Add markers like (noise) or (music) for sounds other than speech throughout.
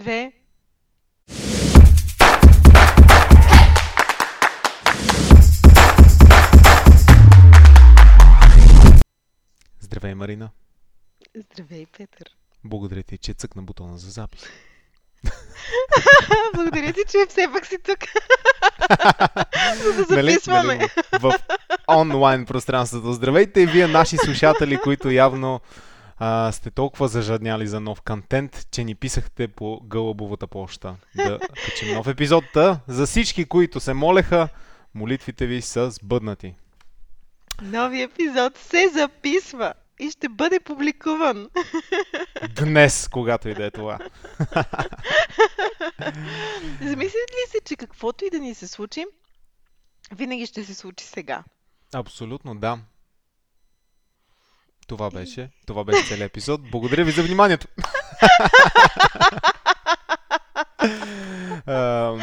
две. Здравей, Марина. Здравей, Петър. Благодаря ти, че цъкна бутона за запис. (laughs) Благодаря ти, че все пак си тук. (laughs) За да Нали- записваме. нали, в онлайн пространството. Здравейте, вие наши слушатели, които явно а, сте толкова зажадняли за нов контент, че ни писахте по гълъбовата почта да качим нов епизод. Та, За всички, които се молеха, молитвите ви са сбъднати. Нови епизод се записва и ще бъде публикуван. Днес, когато и да е това. Замислят ли се, че каквото и да ни се случи, винаги ще се случи сега? Абсолютно, да. Това беше. Това беше целият епизод. Благодаря ви за вниманието. (laughs) Ам,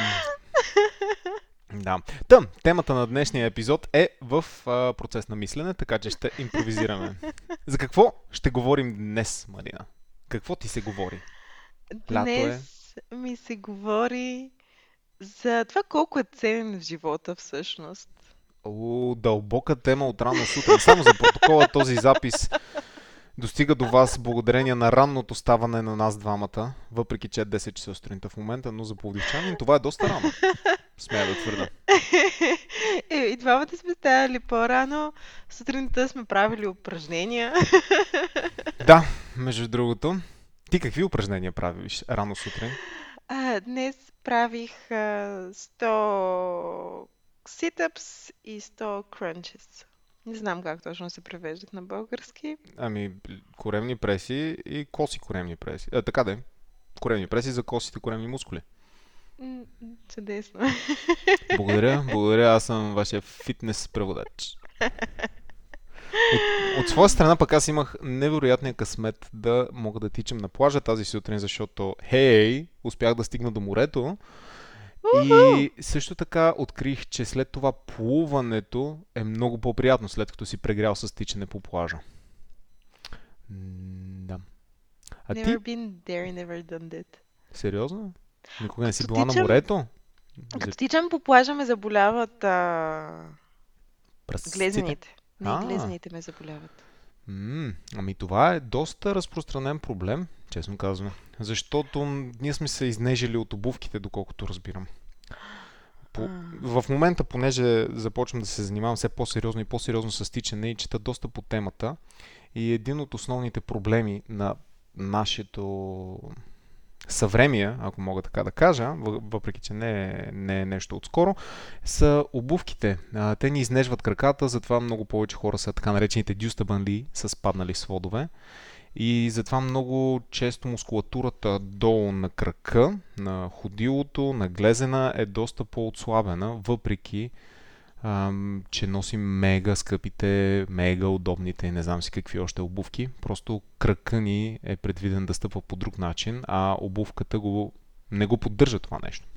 да. Тъм, темата на днешния епизод е в а, процес на мислене, така че ще импровизираме. За какво ще говорим днес, Марина? Какво ти се говори? Лято е. Днес ми се говори за това колко е ценен в живота всъщност. О, дълбока тема от рано сутрин. Само за протокола този запис достига до вас благодарение на ранното ставане на нас двамата, въпреки че е 10 часа сутринта в момента, но за пловдивчанин това е доста рано. Смея да твърда. (laughs) Е, и двамата сме ставали по-рано. Сутринта сме правили упражнения. (laughs) Да, между другото. Ти какви упражнения правиш рано сутрин? А, днес правих а, 100 sit-ups и 100 crunches. Не знам как точно се превеждат на български. Ами, коремни преси и коси коремни преси. А, така да е. Коремни преси за косите коремни мускули. Чудесно. Благодаря, благодаря. Аз съм вашия фитнес преводач. От, от своя страна пък аз имах невероятния късмет да мога да тичам на плажа тази сутрин, защото, хей, успях да стигна до морето. И също така открих, че след това плуването е много по-приятно, след като си прегрял с тичане по плажа. М, Да. А ти, Never been there, never done that. сериозно? Никога не си Като била на тичам- морето? Като тичам по плажа ме заболяват а... Пръстците? глезените. Не, А. глезените ме заболяват. М, ами това е доста разпространен проблем, честно казвам. Защото ние сме се изнежили от обувките, доколкото разбирам. По, в момента, понеже започвам да се занимавам все по-сериозно и по-сериозно с тичане и чета доста по темата, и един от основните проблеми на нашето съвремие, ако мога така да кажа, въ- въпреки че не е, не е нещо отскоро, са обувките. А, те ни изнежват краката, затова много повече хора са така наречените дюстабанли, са спаднали сводове. И затова много често мускулатурата долу на крака, на ходилото, на глезена е доста по-отслабена, въпреки ам, че носим мега скъпите, мега удобните и не знам си какви още обувки. Просто кръка ни е предвиден да стъпва по друг начин, а обувката го, не го поддържа това нещо.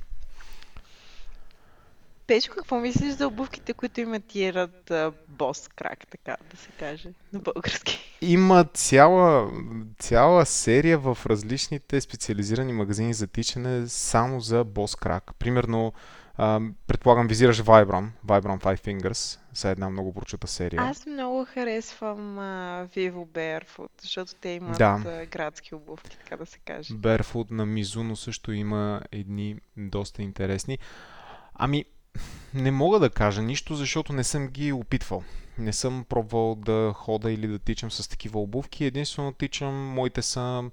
Пешо, какво мислиш за обувките, които имитират бос крак, така да се каже, на български? Има цяла, цяла серия в различните специализирани магазини за тичане само за бос крак. Примерно, а, предполагам, визираш Vibram, Vibram Five Fingers, са една много прочута серия. Аз много харесвам а, Vivo Barefoot, защото те имат Да. градски обувки, така да се каже. Barefoot на Mizuno също има едни доста интересни. Ами, не мога да кажа нищо, защото не съм ги опитвал. Не съм пробвал да хода или да тичам с такива обувки. Единствено тичам, моите са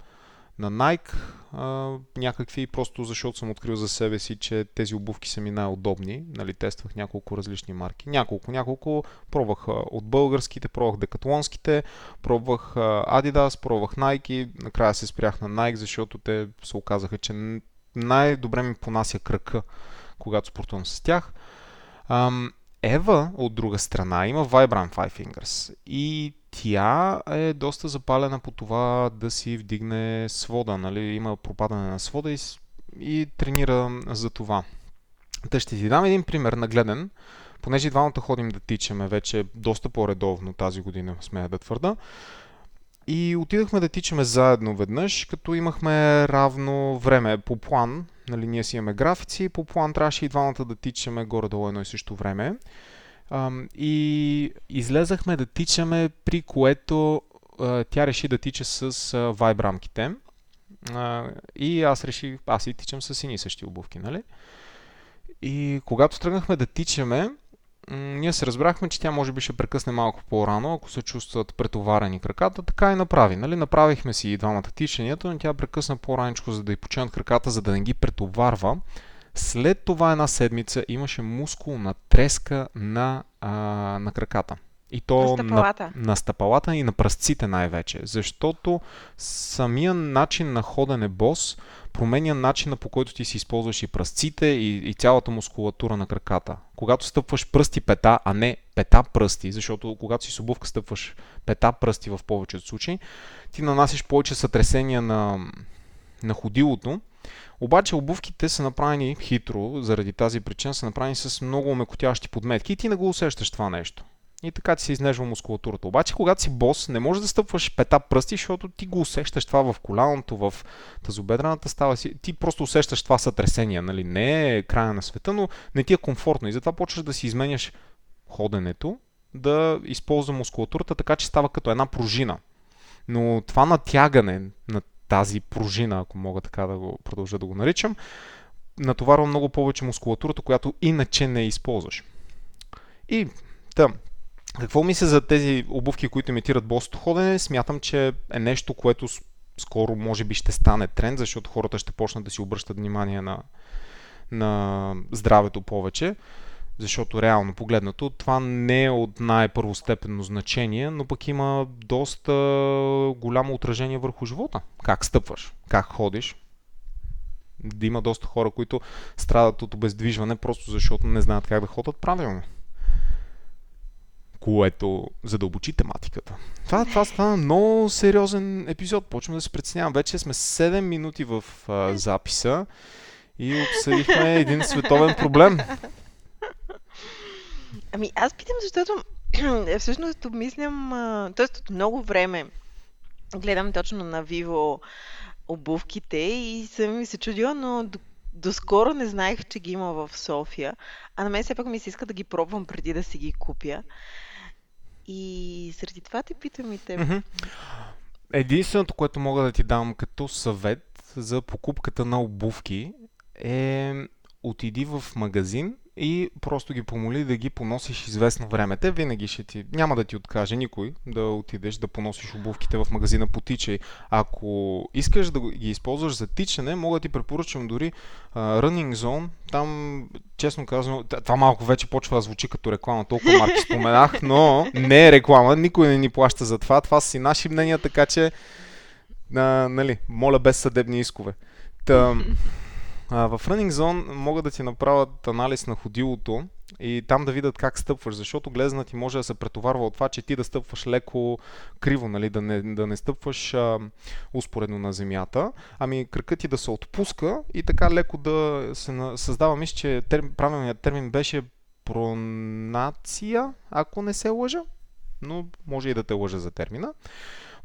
на Nike, а, някакви, просто защото съм открил за себе си, че тези обувки са ми най-удобни. Нали, тествах няколко различни марки. Няколко, няколко. Пробвах от българските, пробвах декатлонските, пробвах а, Adidas, пробвах Nike. Накрая се спрях на Nike, защото те се оказаха, че най-добре ми понася кръка, когато спортувам с тях. Ева, от друга страна, има Vibram Five Fingers и тя е доста запалена по това да си вдигне свода, нали? Има пропадане на свода и, и тренира за това. Та ще ти дам един пример нагледен, понеже двамата ходим да тичаме вече доста по-редовно тази година, смея да твърда. И отидахме да тичаме заедно веднъж, като имахме равно време по план. Нали, ние си имаме графици, по план трябваше и двамата да тичаме горе-долу едно и също време. и излезахме да тичаме, при което тя реши да тича с вайб рамките. и аз реших, аз и тичам с сини същи обувки, нали? И когато тръгнахме да тичаме, ние се разбрахме, че тя може би ще прекъсне малко по-рано, ако се чувстват претоварени краката. Така и направи. Нали? Направихме си и двамата тичанията, но тя прекъсна по-раничко, за да й починат краката, за да не ги претоварва. След това една седмица имаше мускулна треска на, а, на краката. И то на стъпалата. На, на стъпалата и на пръстците най-вече. Защото самия начин на ходене бос променя начина по който ти си използваш и пръстците и, и цялата мускулатура на краката. Когато стъпваш пръсти пета, а не пета пръсти, защото когато си с обувка стъпваш пета пръсти в повечето случаи, ти нанасяш повече сътресения на, на ходилото. Обаче обувките са направени хитро, заради тази причина са направени с много омекотящи подметки и ти не го усещаш това нещо и така ти се изнежва мускулатурата. Обаче, когато си бос, не можеш да стъпваш пета пръсти, защото ти го усещаш това в коляното, в тазобедрената става си. Ти просто усещаш това сътресение. Нали? Не е края на света, но не ти е комфортно. И затова почваш да си изменяш ходенето, да използва мускулатурата, така че става като една пружина. Но това натягане на тази пружина, ако мога така да го продължа да го наричам, натоварва много повече мускулатурата, която иначе не използваш. И Та, какво мисля за тези обувки, които имитират босото ходене? Смятам, че е нещо, което скоро може би ще стане тренд, защото хората ще почнат да си обръщат внимание на, на здравето повече. Защото реално погледнато това не е от най-първостепенно значение, но пък има доста голямо отражение върху живота. Как стъпваш, как ходиш. Да има доста хора, които страдат от обездвижване, просто защото не знаят как да ходят правилно което задълбочи тематиката. Това, това стана много сериозен епизод. Почваме да се преценявам. Вече сме 7 минути в а, записа и обсъдихме (laughs) един световен проблем. Ами аз питам, защото (clears throat) всъщност обмислям, т.е. от много време гледам точно на Vivo обувките и съм ми се чудила, но до, доскоро не знаех, че ги има в София. А на мен все пак ми се иска да ги пробвам преди да си ги купя. И заради това те питам и теб. Единственото, което мога да ти дам като съвет за покупката на обувки е отиди в магазин и просто ги помоли да ги поносиш известно време. Те винаги ще ти... Няма да ти откаже никой да отидеш да поносиш обувките в магазина по тичай. Ако искаш да ги използваш за тичане, мога да ти препоръчам дори uh, Running Zone. Там, честно казвам, това малко вече почва да звучи като реклама. Толкова марки споменах, но не е реклама. Никой не ни плаща за това. Това са си наши мнения, така че uh, нали, моля без съдебни искове. Та, а, в Running Zone могат да ти направят анализ на ходилото и там да видят как стъпваш, защото глезна ти може да се претоварва от това, че ти да стъпваш леко криво, нали, да, не, да не стъпваш а, успоредно на земята, ами кръкът ти да се отпуска и така леко да се създава, мисля, че терм, правилният термин беше пронация, ако не се лъжа, но може и да те лъжа за термина.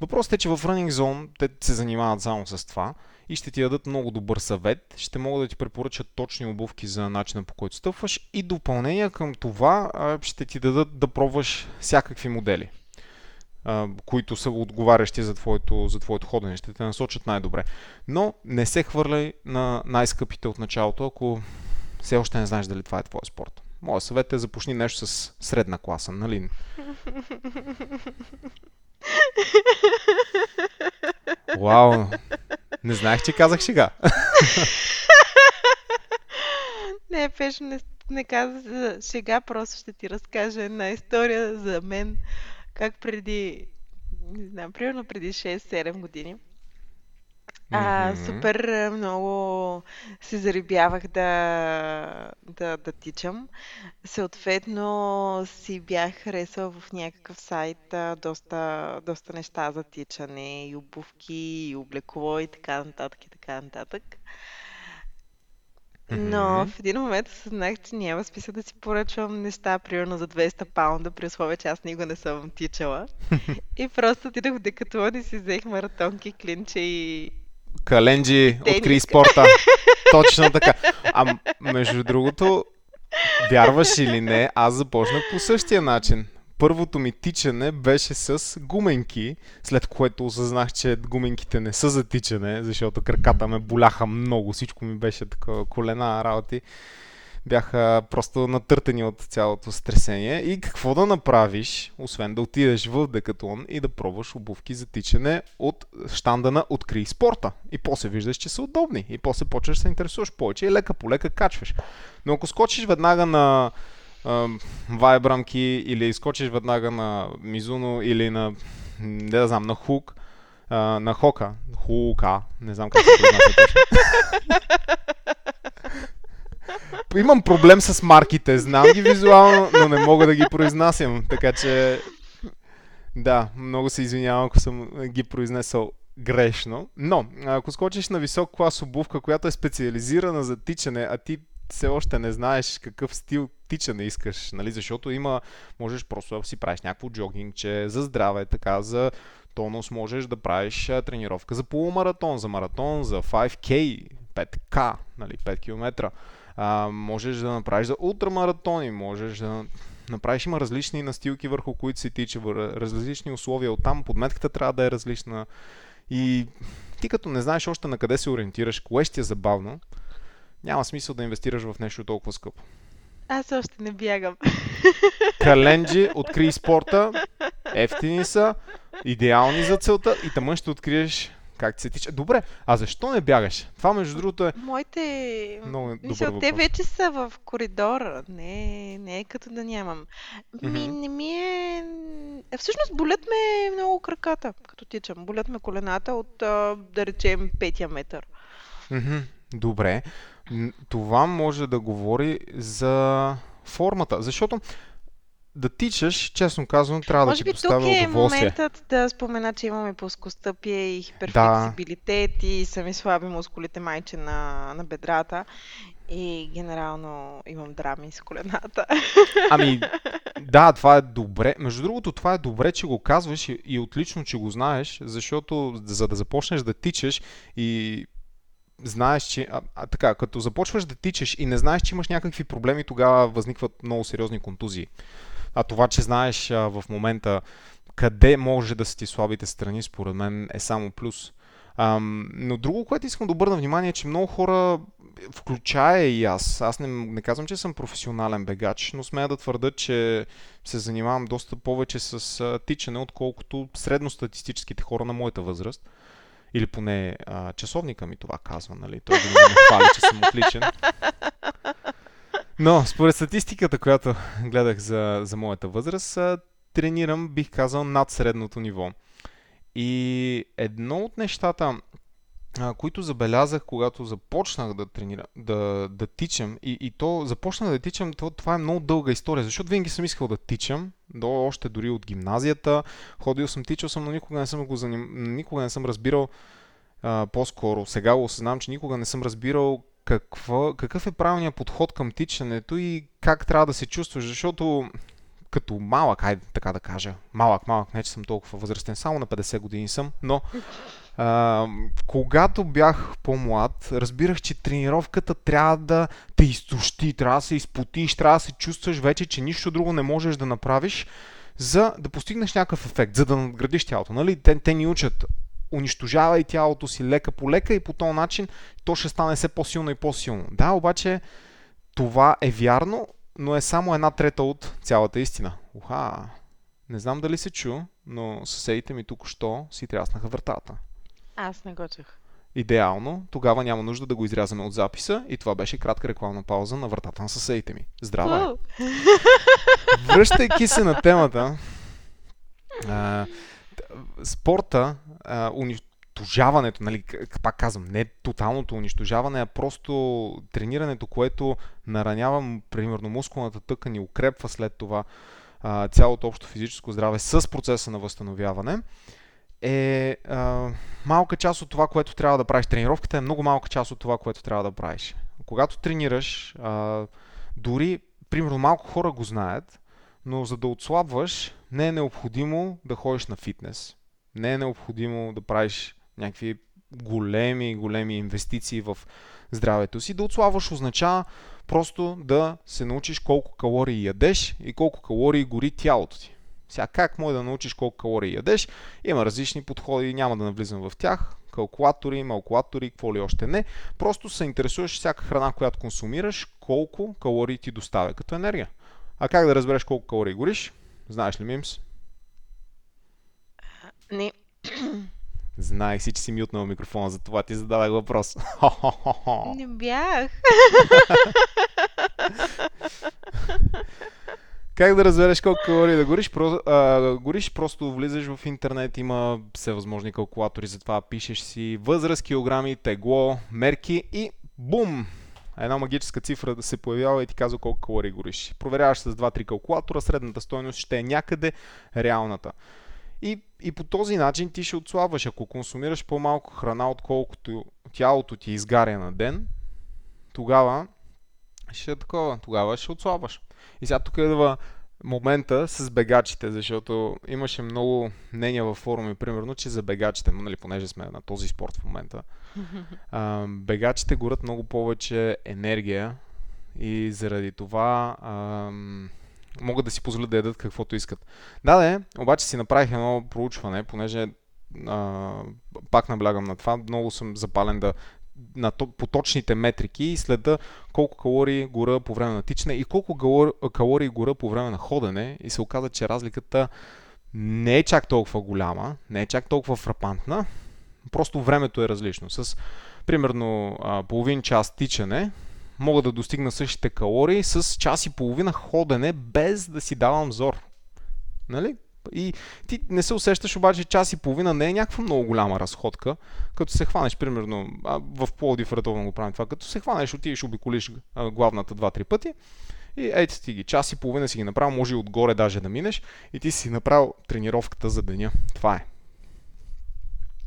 Въпросът е, че в Running Zone те се занимават само с това и ще ти дадат много добър съвет. Ще могат да ти препоръчат точни обувки за начина по който стъпваш и допълнение към това ще ти дадат да пробваш всякакви модели които са отговарящи за твоето, за твоето ходене. Ще те насочат най-добре. Но не се хвърляй на най-скъпите от началото, ако все още не знаеш дали това е твоя спорт. Моя съвет е започни нещо с средна класа, нали? (laughs) Вау! Не знаех, че казах сега. (laughs) не, Пеш, не, не каза за шега, просто ще ти разкажа една история за мен, как преди, не знам, примерно преди 6-7 години, а, супер много се зарибявах да, да, да тичам. Съответно си бях харесала в някакъв сайт а, доста, доста неща за тичане, и обувки, и облекло, и така нататък, и така нататък. Но в един момент осъзнах, че няма смисъл да си поръчвам неща, примерно за 200 паунда, при условие, че аз никога не съм тичала. (laughs) и просто отидох в Декатлон и си взех маратонки, клинче и... Календжи, откри спорта. (laughs) Точно така. А между другото, вярваш или не, аз започнах по същия начин първото ми тичане беше с гуменки, след което осъзнах, че гуменките не са за тичане, защото краката ме боляха много, всичко ми беше такова колена работи. Бяха просто натъртени от цялото стресение. И какво да направиш, освен да отидеш в Декатлон и да пробваш обувки за тичане от штанда на Открий спорта. И после виждаш, че са удобни. И после почваш да се интересуваш повече и лека по лека качваш. Но ако скочиш веднага на Вайбрамки или изкочиш веднага на Мизуно или на, не да знам, на Хук, на Хока, Хука, не знам как се произнася точно. (laughs) Имам проблем с марките, знам ги визуално, но не мога да ги произнасям, така че да, много се извинявам, ако съм ги произнесъл грешно. Но, ако скочиш на висок клас обувка, която е специализирана за тичане, а ти все още не знаеш какъв стил тичане искаш, нали? защото има, можеш просто да си правиш някакво джогинг, че за здраве, така, за тонус можеш да правиш тренировка за полумаратон, за маратон, за 5K, 5K, нали, 5 км. А, можеш да направиш за ултрамаратони, можеш да направиш, има различни настилки върху които се тича, различни условия оттам, подметката трябва да е различна и ти като не знаеш още на къде се ориентираш, кое ще е забавно, няма смисъл да инвестираш в нещо толкова скъпо. Аз още не бягам. Календжи, (laughs) откри спорта, ефтини са, идеални за целта и тъмън ще откриеш как ти се тича. Добре, а защо не бягаш? Това между другото е Моите... много добър те вече са в коридора. Не, не е като да нямам. Ми, не ми е... Всъщност болят ме много краката, като тичам. Болят ме колената от, да речем, петия метър. Мгм. Добре. Това може да говори за формата, защото да тичаш, честно казано, трябва да Може ти би тук е удоволствие. моментът да спомена, че имаме плоскостъпие и хиперфлексибилитет и са ми слаби мускулите майче на, на бедрата и генерално имам драми с колената. Ами, да, това е добре. Между другото, това е добре, че го казваш и, и отлично, че го знаеш, защото за да започнеш да тичаш и знаеш, че... А, а, така, като започваш да тичаш и не знаеш, че имаш някакви проблеми, тогава възникват много сериозни контузии. А това, че знаеш а, в момента къде може да са ти слабите страни, според мен е само плюс. Ам, но друго, което искам да обърна внимание е, че много хора, включая и аз, аз не, не казвам, че съм професионален бегач, но смея да твърда, че се занимавам доста повече с а, тичане, отколкото средностатистическите хора на моята възраст. Или поне а, часовника ми това казва, нали? Той винаги ме хвали, че съм отличен. (laughs) Но, според статистиката, която гледах за, за моята възраст, тренирам, бих казал, над средното ниво. И едно от нещата, които забелязах, когато започнах да тренирам, да, да тичам, и, и то започнах да тичам, то, това е много дълга история, защото винаги съм искал да тичам, до още дори от гимназията, ходил съм, тичал съм, но никога не съм го заним... никога не съм разбирал а, по-скоро, сега го осъзнавам, че никога не съм разбирал какво, какъв е правилният подход към тичането и как трябва да се чувстваш, защото като малък, айде така да кажа, малък, малък, не че съм толкова възрастен, само на 50 години съм, но а, когато бях по-млад, разбирах, че тренировката трябва да те изтощи, трябва да се изпотиш, трябва да се чувстваш вече, че нищо друго не можеш да направиш, за да постигнеш някакъв ефект, за да надградиш тялото. Нали? Те, те ни учат унищожавай тялото си лека по лека и по този начин то ще стане все по-силно и по-силно. Да, обаче това е вярно, но е само една трета от цялата истина. Уха! Не знам дали се чу, но съседите ми тук-що си тряснаха вратата. Аз не го чух. Идеално, тогава няма нужда да го изрязваме от записа и това беше кратка рекламна пауза на вратата на съседите ми. Здраве! Връщайки се на темата, а, спорта, а, унищожаването, нали, пак казвам, не тоталното унищожаване, а просто тренирането, което наранява, примерно, мускулната тъкан и укрепва след това а, цялото общо физическо здраве с процеса на възстановяване, е а, малка част от това, което трябва да правиш. Тренировката е много малка част от това, което трябва да правиш. Когато тренираш, а, дори, примерно, малко хора го знаят, но за да отслабваш, не е необходимо да ходиш на фитнес. Не е необходимо да правиш някакви големи, големи инвестиции в здравето си. Да отслабваш означава просто да се научиш колко калории ядеш и колко калории гори тялото ти. Сега как може да научиш колко калории ядеш? Има различни подходи, няма да навлизам в тях. Калкулатори, малкулатори, какво ли още не. Просто се интересуваш всяка храна, която консумираш, колко калории ти доставя като енергия. А как да разбереш колко калории гориш? Знаеш ли, Мимс? Не. (clears throat) Знаех си, че си мютнал микрофона, за това ти задавах въпрос. (laughs) Не бях. (laughs) Как да разбереш колко калории да гориш? Про, а, гориш, просто влизаш в интернет, има всевъзможни калкулатори, затова пишеш си възраст, килограми, тегло, мерки и бум! Една магическа цифра да се появява и ти казва колко калории гориш. Проверяваш с 2-3 калкулатора, средната стойност ще е някъде реалната. И, и по този начин ти ще отслабваш. Ако консумираш по-малко храна, отколкото тялото ти изгаря на ден, тогава ще е такова. Тогава ще отслабваш. И сега тук идва момента с бегачите, защото имаше много мнения във форуми, примерно, че за бегачите, нали, понеже сме на този спорт в момента, (laughs) а, бегачите горят много повече енергия и заради това а, могат да си позволят да ядат каквото искат. Да, да, обаче си направих едно проучване, понеже а, пак наблягам на това, много съм запален да на поточните метрики и следа колко калории гора по време на тичане и колко калории гора по време на ходене и се оказа, че разликата не е чак толкова голяма, не е чак толкова фрапантна, просто времето е различно. С примерно половин час тичане мога да достигна същите калории с час и половина ходене без да си давам зор. Нали? И ти не се усещаш обаче час и половина не е някаква много голяма разходка, като се хванеш, примерно, в Пловдив редовно го правим това, като се хванеш, отидеш, обиколиш главната два-три пъти и ейте ти ги, час и половина си ги направил, може и отгоре даже да минеш и ти си направил тренировката за деня. Това е.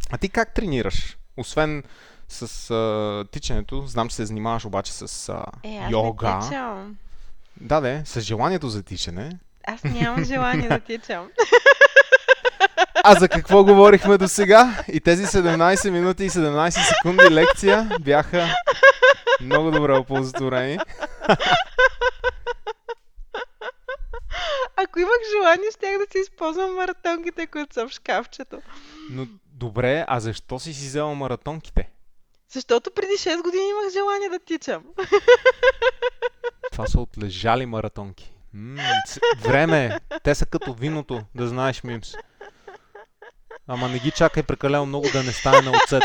А ти как тренираш? Освен с а, тичането, знам, че се занимаваш обаче с а, е, аз йога. Не да, да, с желанието за тичане. Аз нямам желание да тичам. А за какво говорихме до сега? И тези 17 минути и 17 секунди лекция бяха много добре оползотворени. Ако имах желание, щях да си използвам маратонките, които са в шкафчето. Но добре, а защо си си взела маратонките? Защото преди 6 години имах желание да тичам. Това са отлежали маратонки. М- време е. Те са като виното, да знаеш, Мимс. Ама не ги чакай прекалено много да не стане на оцет.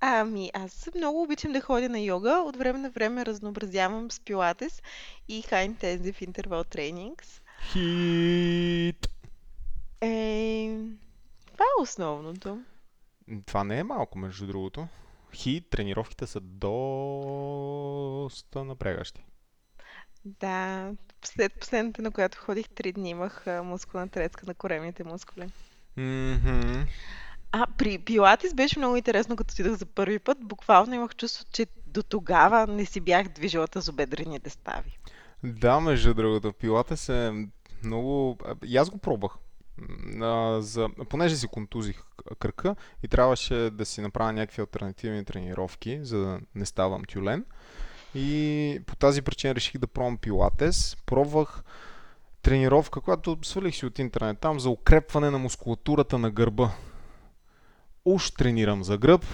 Ами, аз много обичам да ходя на йога. От време на време разнообразявам с пилатес и high intensive interval trainings. Хит! Е, това е основното. Това не е малко, между другото. Хит, тренировките са доста напрягащи. Да, след последната, на която ходих три дни, имах мускулна треска на коремните мускули. Mm-hmm. А, при Пилатис беше много интересно, като отидох за първи път. Буквално имах чувство, че до тогава не си бях движила тазобедрените стави. Да, между другото, Пилатес е много... И аз го пробвах. А, за... Понеже си контузих кръка и трябваше да си направя някакви альтернативни тренировки, за да не ставам тюлен. И по тази причина реших да пробвам пилатес. Пробвах тренировка, която свалих си от интернет там за укрепване на мускулатурата на гърба. Уж тренирам за гръб.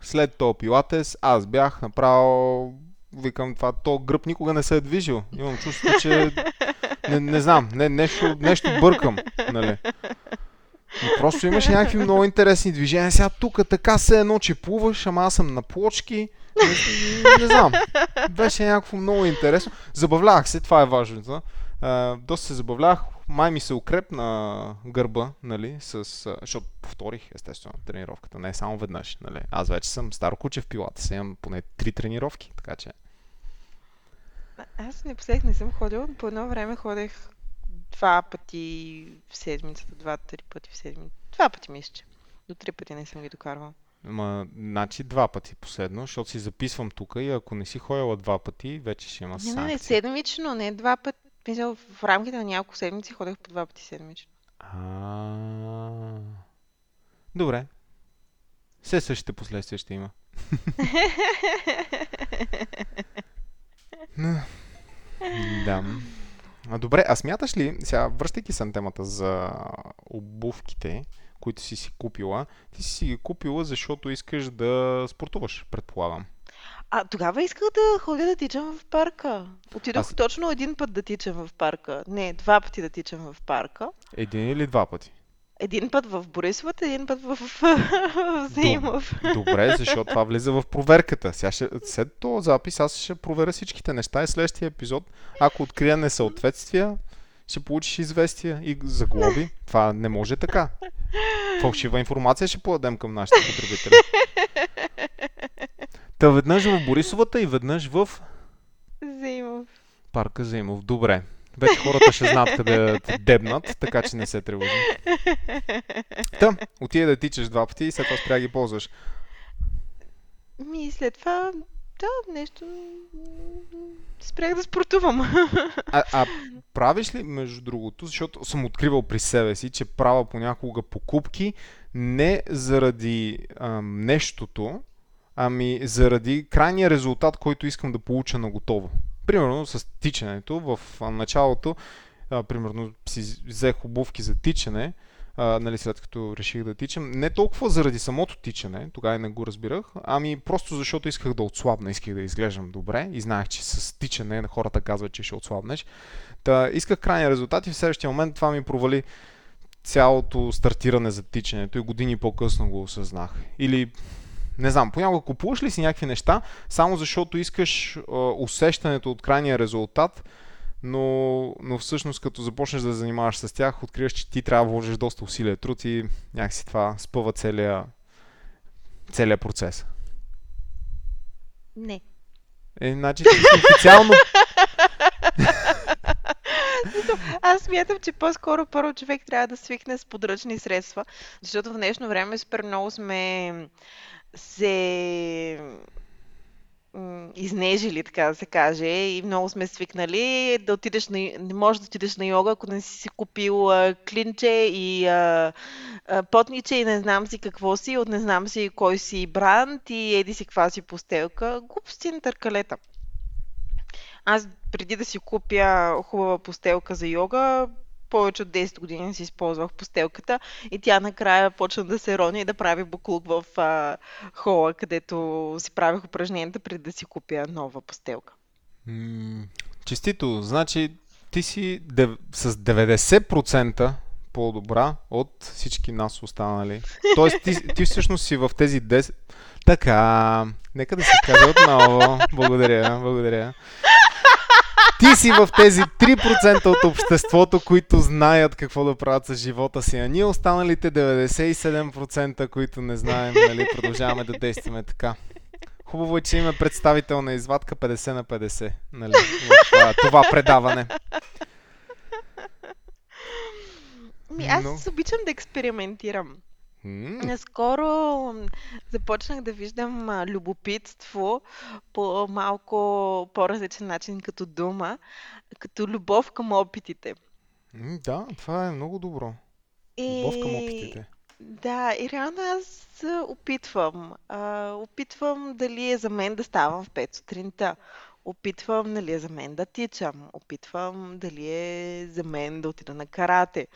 След то пилатес аз бях направил викам това, то гръб никога не се е движил. Имам чувство, че (laughs) не, не знам, не, нещо, нещо бъркам. Нали. Но просто имаше някакви много интересни движения. Сега тук така се едно, че плуваш, ама аз съм на плочки. Не, не знам. Беше някакво много интересно. Забавлявах се, това е важно. Uh, доста се забавлявах. Май ми се укрепна гърба, нали, с, защото повторих, естествено, тренировката. Не само веднъж, нали. Аз вече съм старо куче в пилата. Сега имам поне три тренировки, така че... Аз не последних не съм ходил. По едно време ходех два пъти в седмицата, два-три пъти в седмицата. Два пъти мисля, че. До три пъти не съм ги докарвала. Ма, значи два пъти последно, защото си записвам тук и ако не си ходила два пъти, вече ще има Не, не, не, санкция. седмично, не два пъти. Мисля, в рамките на няколко седмици ходех по два пъти седмично. А, Добре. Все същите последствия ще има. (laughs) (laughs) Да. А, добре, а смяташ ли, сега връщайки се на темата за обувките, които си си купила, ти си ги купила, защото искаш да спортуваш, предполагам. А тогава исках да ходя да тичам в парка. Отидох Аз точно един път да тичам в парка. Не, два пъти да тичам в парка. един или два пъти? Един път в Борисовата, един път в, (laughs) в Доб- Заимов. Добре, защото това влиза в проверката. Сега ще, след този запис аз ще проверя всичките неща и следващия епизод, ако открия несъответствия, ще получиш известия и за глоби. (laughs) Това не може така. Фалшива информация ще подадем към нашите потребители. Та веднъж в Борисовата и веднъж в Заимов. парка Заимов. Добре. Вече хората ще знаят къде да те дебнат, така че не се тревожи. Та, отиде да тичаш два пъти и след това спря да ги ползваш. Ми и след това, да, нещо... Спрях да спортувам. А, а правиш ли, между другото, защото съм откривал при себе си, че правя понякога покупки не заради ам, нещото, ами заради крайния резултат, който искам да получа на готово. Примерно с тичането в началото, а, примерно си взех обувки за тичане, а, нали, след като реших да тичам. Не толкова заради самото тичане, тогава не го разбирах, ами просто защото исках да отслабна, исках да изглеждам добре и знаех, че с тичане хората казват, че ще отслабнеш. Та исках крайния резултат и в следващия момент това ми провали цялото стартиране за тичането и години по-късно го осъзнах. Или не знам, понякога купуваш ли си някакви неща, само защото искаш а, усещането от крайния резултат, но, но всъщност като започнеш да занимаваш с тях, откриваш, че ти трябва да вложиш доста усилия, труд и някакси това спъва целия, целия процес. Не. Е, значи ти си официално... Аз смятам, че по-скоро първо човек трябва да свикне с подръчни средства, защото в днешно време супер много сме се изнежили, така да се каже, и много сме свикнали да отидеш на... Не можеш да отидеш на йога, ако не си си купил а, клинче и а, а, потниче и не знам си какво си, от не знам си кой си бранд и еди си каква си постелка. Глупости на търкалета. Аз преди да си купя хубава постелка за йога, повече от 10 години си използвах постелката и тя накрая почна да се рони и да прави буклук в а, хола, където си правих упражненията преди да си купя нова постелка. Честито, значи ти си дев... с 90% по-добра от всички нас останали. Тоест ти, ти всъщност си в тези 10... Така, нека да се каже отново. Благодаря, благодаря. Ти си в тези 3% от обществото, които знаят какво да правят с живота си, а ние останалите 97%, които не знаем, нали, продължаваме да действаме така. Хубаво е, че има представителна извадка 50 на 50, нали, в а, това предаване. Ми, аз Но... обичам да експериментирам. М, Наскоро започнах да виждам а, любопитство по малко по-различен начин като дума, като любов към опитите. Да, това е много добро. Любов към И опитите. да, и реално аз опитвам. А, опитвам дали е за мен да ставам в 5 сутринта. Опитвам дали е за мен да тичам. Опитвам дали е за мен да отида на карате.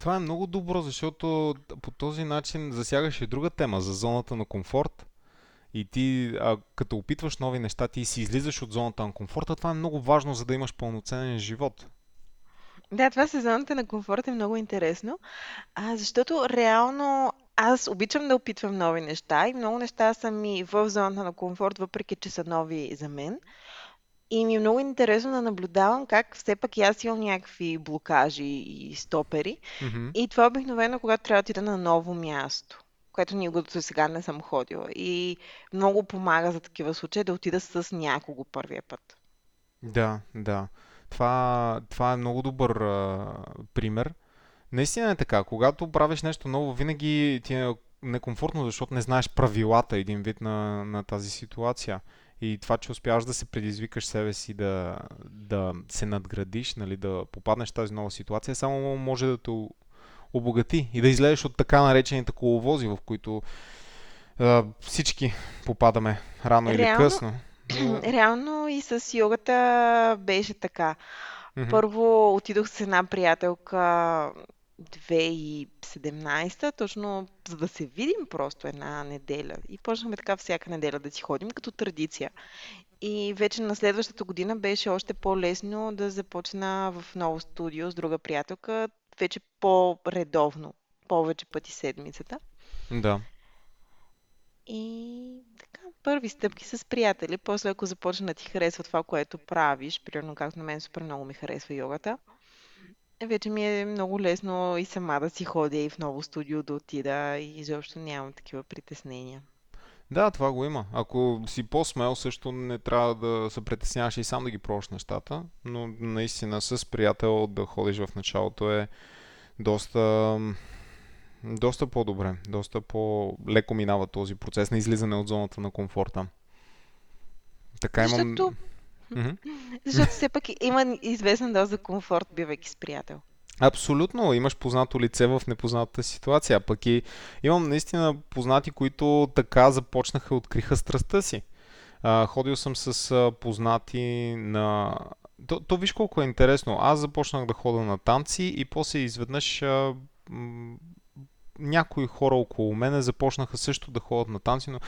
Това е много добро, защото по този начин засягаш и друга тема за зоната на комфорт. И ти, а, като опитваш нови неща, ти си излизаш от зоната на комфорта. Това е много важно, за да имаш пълноценен живот. Да, това сезоната на комфорт е много интересно, а, защото реално аз обичам да опитвам нови неща и много неща са ми в зоната на комфорт, въпреки че са нови за мен. И ми е много интересно да наблюдавам как все пак и аз имам някакви блокажи и стопери. Мгм. И това обикновено, когато трябва да отида на ново място, което никога до сега не съм ходила. И много помага за такива случаи да отида с някого първия път. Да, да. Това, това е много добър а, пример. Наистина е така. Когато правиш нещо ново, винаги ти е некомфортно, защото не знаеш правилата един вид на, на тази ситуация. И това, че успяваш да се предизвикаш себе си да, да се надградиш, нали, да попаднеш в тази нова ситуация, само може да те обогати и да излезеш от така наречените коловози, в които а, всички попадаме рано Реално, или късно. (clears throat) Реално и с йогата беше така. Mm-hmm. Първо отидох с една приятелка 2017, точно за да се видим просто една неделя. И почнахме така всяка неделя да си ходим като традиция. И вече на следващата година беше още по-лесно да започна в ново студио с друга приятелка, вече по-редовно, повече пъти седмицата. Да. И така, първи стъпки с приятели. После, ако започне да ти харесва това, което правиш, примерно както на мен супер много ми харесва йогата, вече ми е много лесно и сама да си ходя и в ново студио да отида и изобщо нямам такива притеснения. Да, това го има. Ако си по-смел, също не трябва да се притесняваш и сам да ги пробваш нещата, но наистина с приятел да ходиш в началото е доста, доста по-добре, доста по-леко минава този процес на излизане от зоната на комфорта. Така имам... Защото Mm-hmm. Защото все пак има известен доза комфорт, бивайки с приятел. Абсолютно, имаш познато лице в непознатата ситуация. Пък и имам наистина познати, които така започнаха, откриха страстта си. А, ходил съм с а, познати на... То, то виж колко е интересно. Аз започнах да хода на танци и после изведнъж а, някои хора около мене започнаха също да ходят на танци, но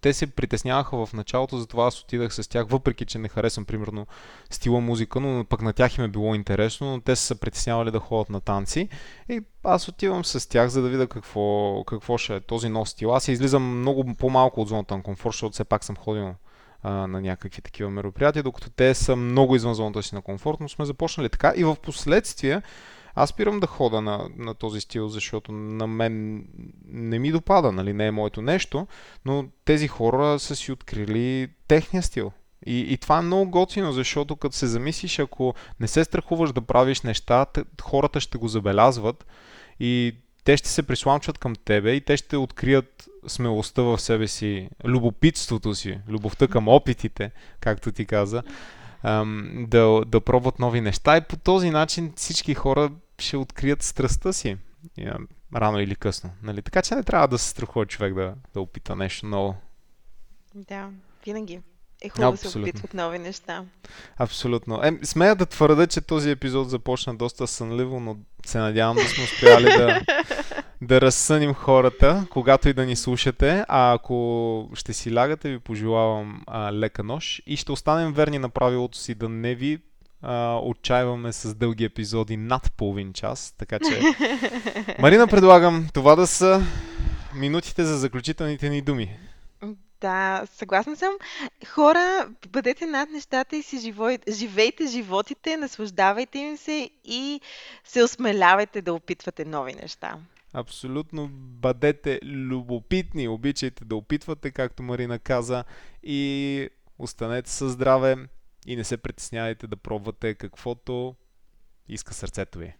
те се притесняваха в началото, затова аз отидах с тях, въпреки че не харесвам примерно стила музика, но пък на тях им е било интересно, но те са се притеснявали да ходят на танци. И аз отивам с тях, за да видя какво, какво ще е този нов стил. Аз излизам много по-малко от зоната на комфорт, защото все пак съм ходил на някакви такива мероприятия, докато те са много извън зоната си на комфорт, но сме започнали така. И в последствие аз спирам да хода на, на този стил, защото на мен не ми допада, нали, не е моето нещо, но тези хора са си открили техния стил. И, и това е много готино, защото като се замислиш, ако не се страхуваш да правиш неща, хората ще го забелязват и те ще се присламчват към тебе и те ще открият смелостта в себе си, любопитството си, любовта към опитите, както ти каза, да, да пробват нови неща и по този начин всички хора ще открият страстта си рано или късно. Нали? Така че не трябва да се страхува човек да, да опита нещо ново. Да, винаги. Е хубаво да се опитват нови неща. Абсолютно. Е, смея да твърда, че този епизод започна доста сънливо, но се надявам да сме успяли да, (laughs) да разсъним хората, когато и да ни слушате. А ако ще си лягате, ви пожелавам а, лека нощ и ще останем верни на правилото си да не ви а, отчаиваме с дълги епизоди над половин час. Така че, Марина, предлагам това да са минутите за заключителните ни думи. Да, съгласна съм. Хора, бъдете над нещата и си живой... живейте животите, наслаждавайте им се и се осмелявайте да опитвате нови неща. Абсолютно бъдете любопитни, обичайте да опитвате, както Марина каза, и останете със здраве и не се притеснявайте да пробвате каквото иска сърцето ви.